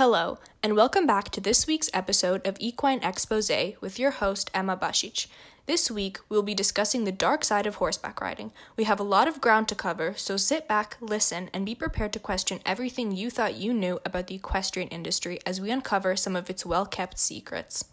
Hello, and welcome back to this week's episode of Equine Expose with your host, Emma Basic. This week, we'll be discussing the dark side of horseback riding. We have a lot of ground to cover, so sit back, listen, and be prepared to question everything you thought you knew about the equestrian industry as we uncover some of its well kept secrets.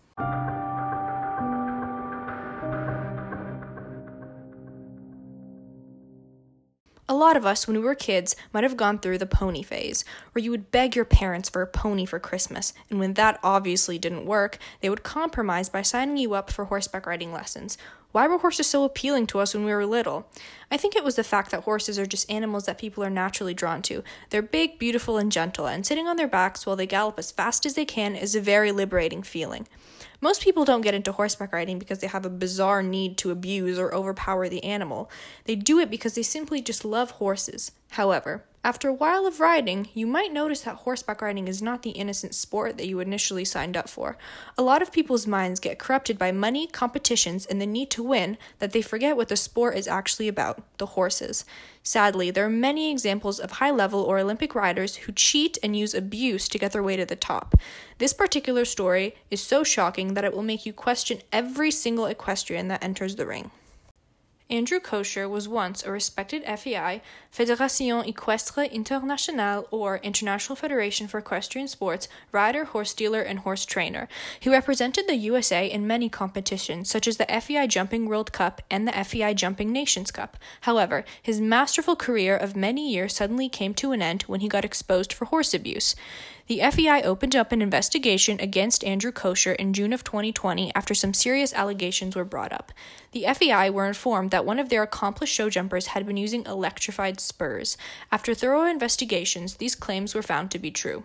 Lot of us, when we were kids, might have gone through the pony phase, where you would beg your parents for a pony for Christmas, and when that obviously didn't work, they would compromise by signing you up for horseback riding lessons. Why were horses so appealing to us when we were little? I think it was the fact that horses are just animals that people are naturally drawn to. They're big, beautiful, and gentle, and sitting on their backs while they gallop as fast as they can is a very liberating feeling. Most people don't get into horseback riding because they have a bizarre need to abuse or overpower the animal. They do it because they simply just love horses. However, after a while of riding, you might notice that horseback riding is not the innocent sport that you initially signed up for. A lot of people's minds get corrupted by money, competitions, and the need to win that they forget what the sport is actually about the horses. Sadly, there are many examples of high level or Olympic riders who cheat and use abuse to get their way to the top. This particular story is so shocking that it will make you question every single equestrian that enters the ring. Andrew Kocher was once a respected FEI, Fédération Équestre Internationale, or International Federation for Equestrian Sports, rider, horse dealer, and horse trainer. He represented the USA in many competitions, such as the FEI Jumping World Cup and the FEI Jumping Nations Cup. However, his masterful career of many years suddenly came to an end when he got exposed for horse abuse. The FEI opened up an investigation against Andrew Kocher in June of 2020 after some serious allegations were brought up. The FEI were informed that one of their accomplished show jumpers had been using electrified spurs. After thorough investigations, these claims were found to be true.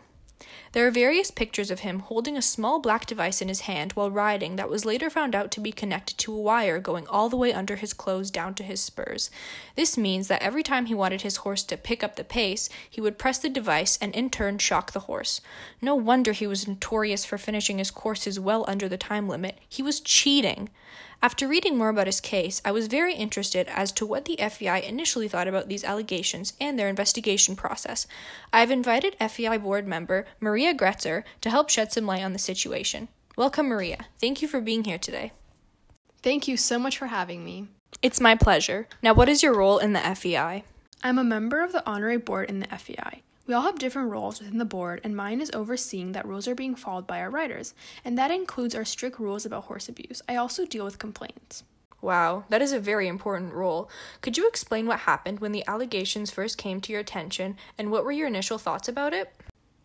There are various pictures of him holding a small black device in his hand while riding that was later found out to be connected to a wire going all the way under his clothes down to his spurs. This means that every time he wanted his horse to pick up the pace, he would press the device and in turn shock the horse. No wonder he was notorious for finishing his courses well under the time limit. He was cheating. After reading more about his case, I was very interested as to what the FEI initially thought about these allegations and their investigation process. I've invited FEI board member Maria Gretzer to help shed some light on the situation. Welcome, Maria. Thank you for being here today. Thank you so much for having me. It's my pleasure. Now, what is your role in the FEI? I'm a member of the honorary board in the FEI. We all have different roles within the board, and mine is overseeing that rules are being followed by our riders, and that includes our strict rules about horse abuse. I also deal with complaints. Wow, that is a very important role. Could you explain what happened when the allegations first came to your attention, and what were your initial thoughts about it?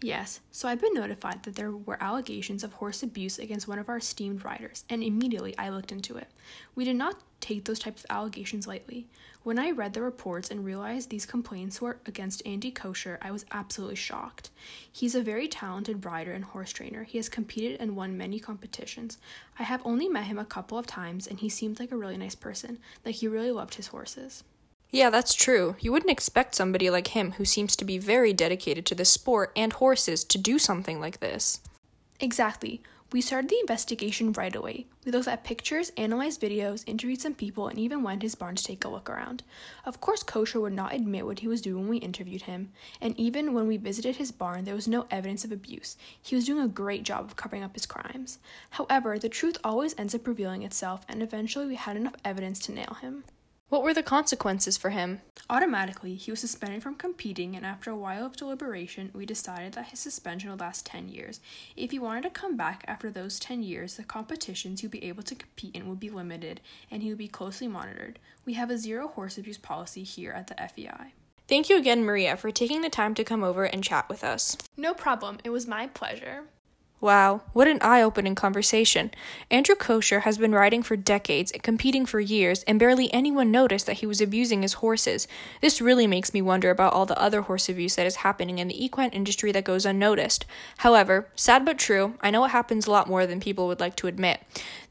Yes, so I've been notified that there were allegations of horse abuse against one of our esteemed riders, and immediately I looked into it. We did not take those types of allegations lightly. When I read the reports and realized these complaints were against Andy Kocher, I was absolutely shocked. He's a very talented rider and horse trainer. He has competed and won many competitions. I have only met him a couple of times, and he seemed like a really nice person, like he really loved his horses. Yeah, that's true. You wouldn't expect somebody like him, who seems to be very dedicated to the sport and horses, to do something like this. Exactly. We started the investigation right away. We looked at pictures, analyzed videos, interviewed some people, and even went to his barn to take a look around. Of course, Kocher would not admit what he was doing when we interviewed him, and even when we visited his barn, there was no evidence of abuse. He was doing a great job of covering up his crimes. However, the truth always ends up revealing itself, and eventually we had enough evidence to nail him. What were the consequences for him? Automatically, he was suspended from competing, and after a while of deliberation, we decided that his suspension would last 10 years. If he wanted to come back after those 10 years, the competitions he would be able to compete in would be limited, and he would be closely monitored. We have a zero horse abuse policy here at the FEI. Thank you again, Maria, for taking the time to come over and chat with us. No problem, it was my pleasure. Wow, what an eye opening conversation. Andrew Kocher has been riding for decades, competing for years, and barely anyone noticed that he was abusing his horses. This really makes me wonder about all the other horse abuse that is happening in the equine industry that goes unnoticed. However, sad but true, I know it happens a lot more than people would like to admit.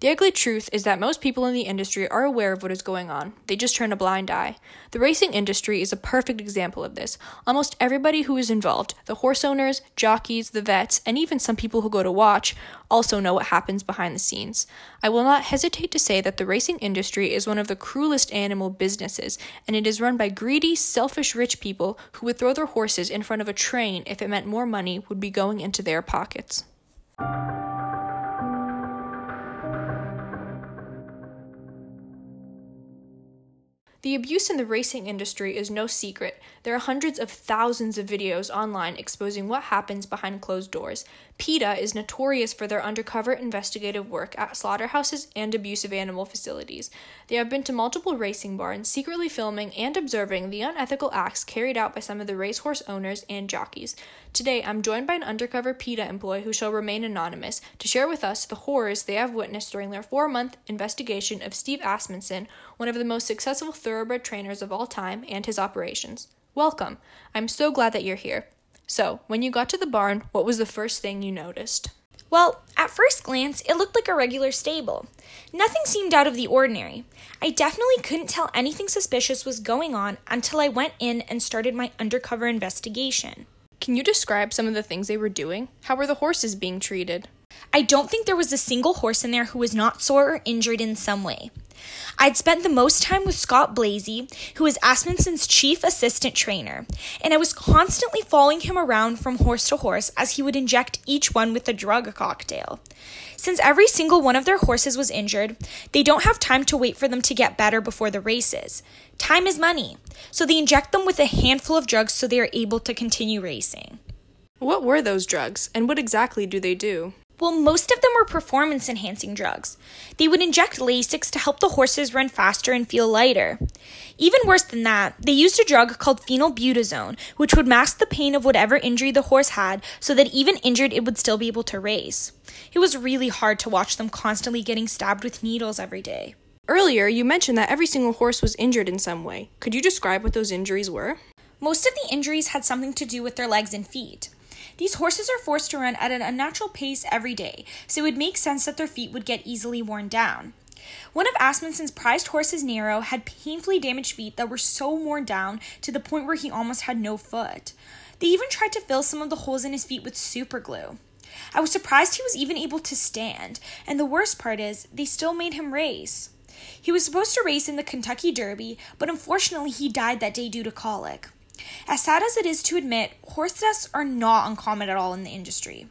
The ugly truth is that most people in the industry are aware of what is going on, they just turn a blind eye. The racing industry is a perfect example of this. Almost everybody who is involved, the horse owners, jockeys, the vets, and even some people who go to watch, also know what happens behind the scenes. I will not hesitate to say that the racing industry is one of the cruelest animal businesses, and it is run by greedy, selfish rich people who would throw their horses in front of a train if it meant more money would be going into their pockets. The abuse in the racing industry is no secret. There are hundreds of thousands of videos online exposing what happens behind closed doors. PETA is notorious for their undercover investigative work at slaughterhouses and abusive animal facilities. They have been to multiple racing barns, secretly filming and observing the unethical acts carried out by some of the racehorse owners and jockeys. Today, I'm joined by an undercover PETA employee who shall remain anonymous to share with us the horrors they have witnessed during their four month investigation of Steve Asmussen, one of the most successful thoroughbred trainers of all time, and his operations. Welcome. I'm so glad that you're here. So, when you got to the barn, what was the first thing you noticed? Well, at first glance, it looked like a regular stable. Nothing seemed out of the ordinary. I definitely couldn't tell anything suspicious was going on until I went in and started my undercover investigation. Can you describe some of the things they were doing? How were the horses being treated? I don't think there was a single horse in there who was not sore or injured in some way. I'd spent the most time with Scott Blasi, who is Asmussen's chief assistant trainer, and I was constantly following him around from horse to horse as he would inject each one with a drug cocktail. Since every single one of their horses was injured, they don't have time to wait for them to get better before the races. Time is money, so they inject them with a handful of drugs so they are able to continue racing. What were those drugs, and what exactly do they do? Well, most of them were performance enhancing drugs. They would inject Lasix to help the horses run faster and feel lighter. Even worse than that, they used a drug called phenylbutazone, which would mask the pain of whatever injury the horse had so that even injured it would still be able to race. It was really hard to watch them constantly getting stabbed with needles every day. Earlier, you mentioned that every single horse was injured in some way. Could you describe what those injuries were? Most of the injuries had something to do with their legs and feet. These horses are forced to run at an unnatural pace every day, so it would make sense that their feet would get easily worn down. One of Asmussen's prized horses, Nehro, had painfully damaged feet that were so worn down to the point where he almost had no foot. They even tried to fill some of the holes in his feet with super glue. I was surprised he was even able to stand, and the worst part is, they still made him race. He was supposed to race in the Kentucky Derby, but unfortunately he died that day due to colic. As sad as it is to admit, horse deaths are not uncommon at all in the industry.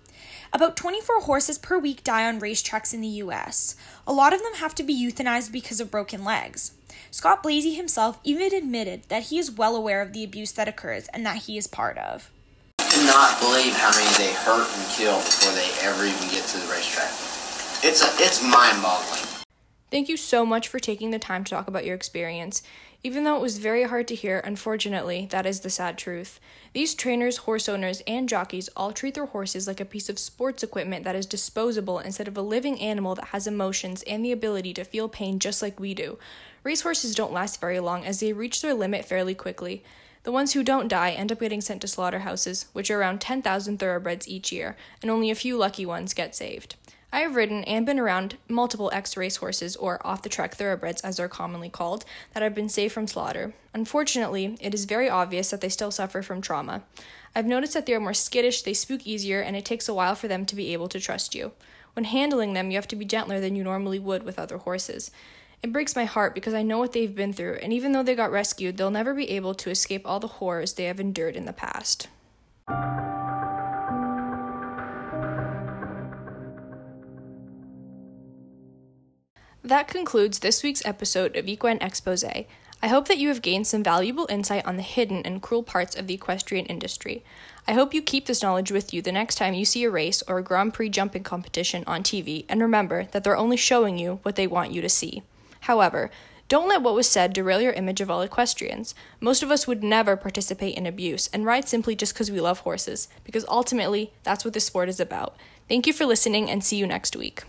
About 24 horses per week die on racetracks in the US. A lot of them have to be euthanized because of broken legs. Scott Blasi himself even admitted that he is well aware of the abuse that occurs and that he is part of. I cannot believe how many they hurt and kill before they ever even get to the racetrack. It's a, it's mind-boggling. Thank you so much for taking the time to talk about your experience. Even though it was very hard to hear, unfortunately, that is the sad truth. These trainers, horse owners, and jockeys all treat their horses like a piece of sports equipment that is disposable instead of a living animal that has emotions and the ability to feel pain just like we do. Racehorses don't last very long as they reach their limit fairly quickly. The ones who don't die end up getting sent to slaughterhouses, which are around 10,000 thoroughbreds each year, and only a few lucky ones get saved. I have ridden and been around multiple ex racehorses, or off the track thoroughbreds as they're commonly called, that have been saved from slaughter. Unfortunately, it is very obvious that they still suffer from trauma. I've noticed that they are more skittish, they spook easier, and it takes a while for them to be able to trust you. When handling them, you have to be gentler than you normally would with other horses. It breaks my heart because I know what they've been through, and even though they got rescued, they'll never be able to escape all the horrors they have endured in the past. That concludes this week's episode of Equine Expose. I hope that you have gained some valuable insight on the hidden and cruel parts of the equestrian industry. I hope you keep this knowledge with you the next time you see a race or a Grand Prix jumping competition on TV, and remember that they're only showing you what they want you to see. However, don't let what was said derail your image of all equestrians. Most of us would never participate in abuse and ride simply just because we love horses, because ultimately, that's what this sport is about. Thank you for listening and see you next week.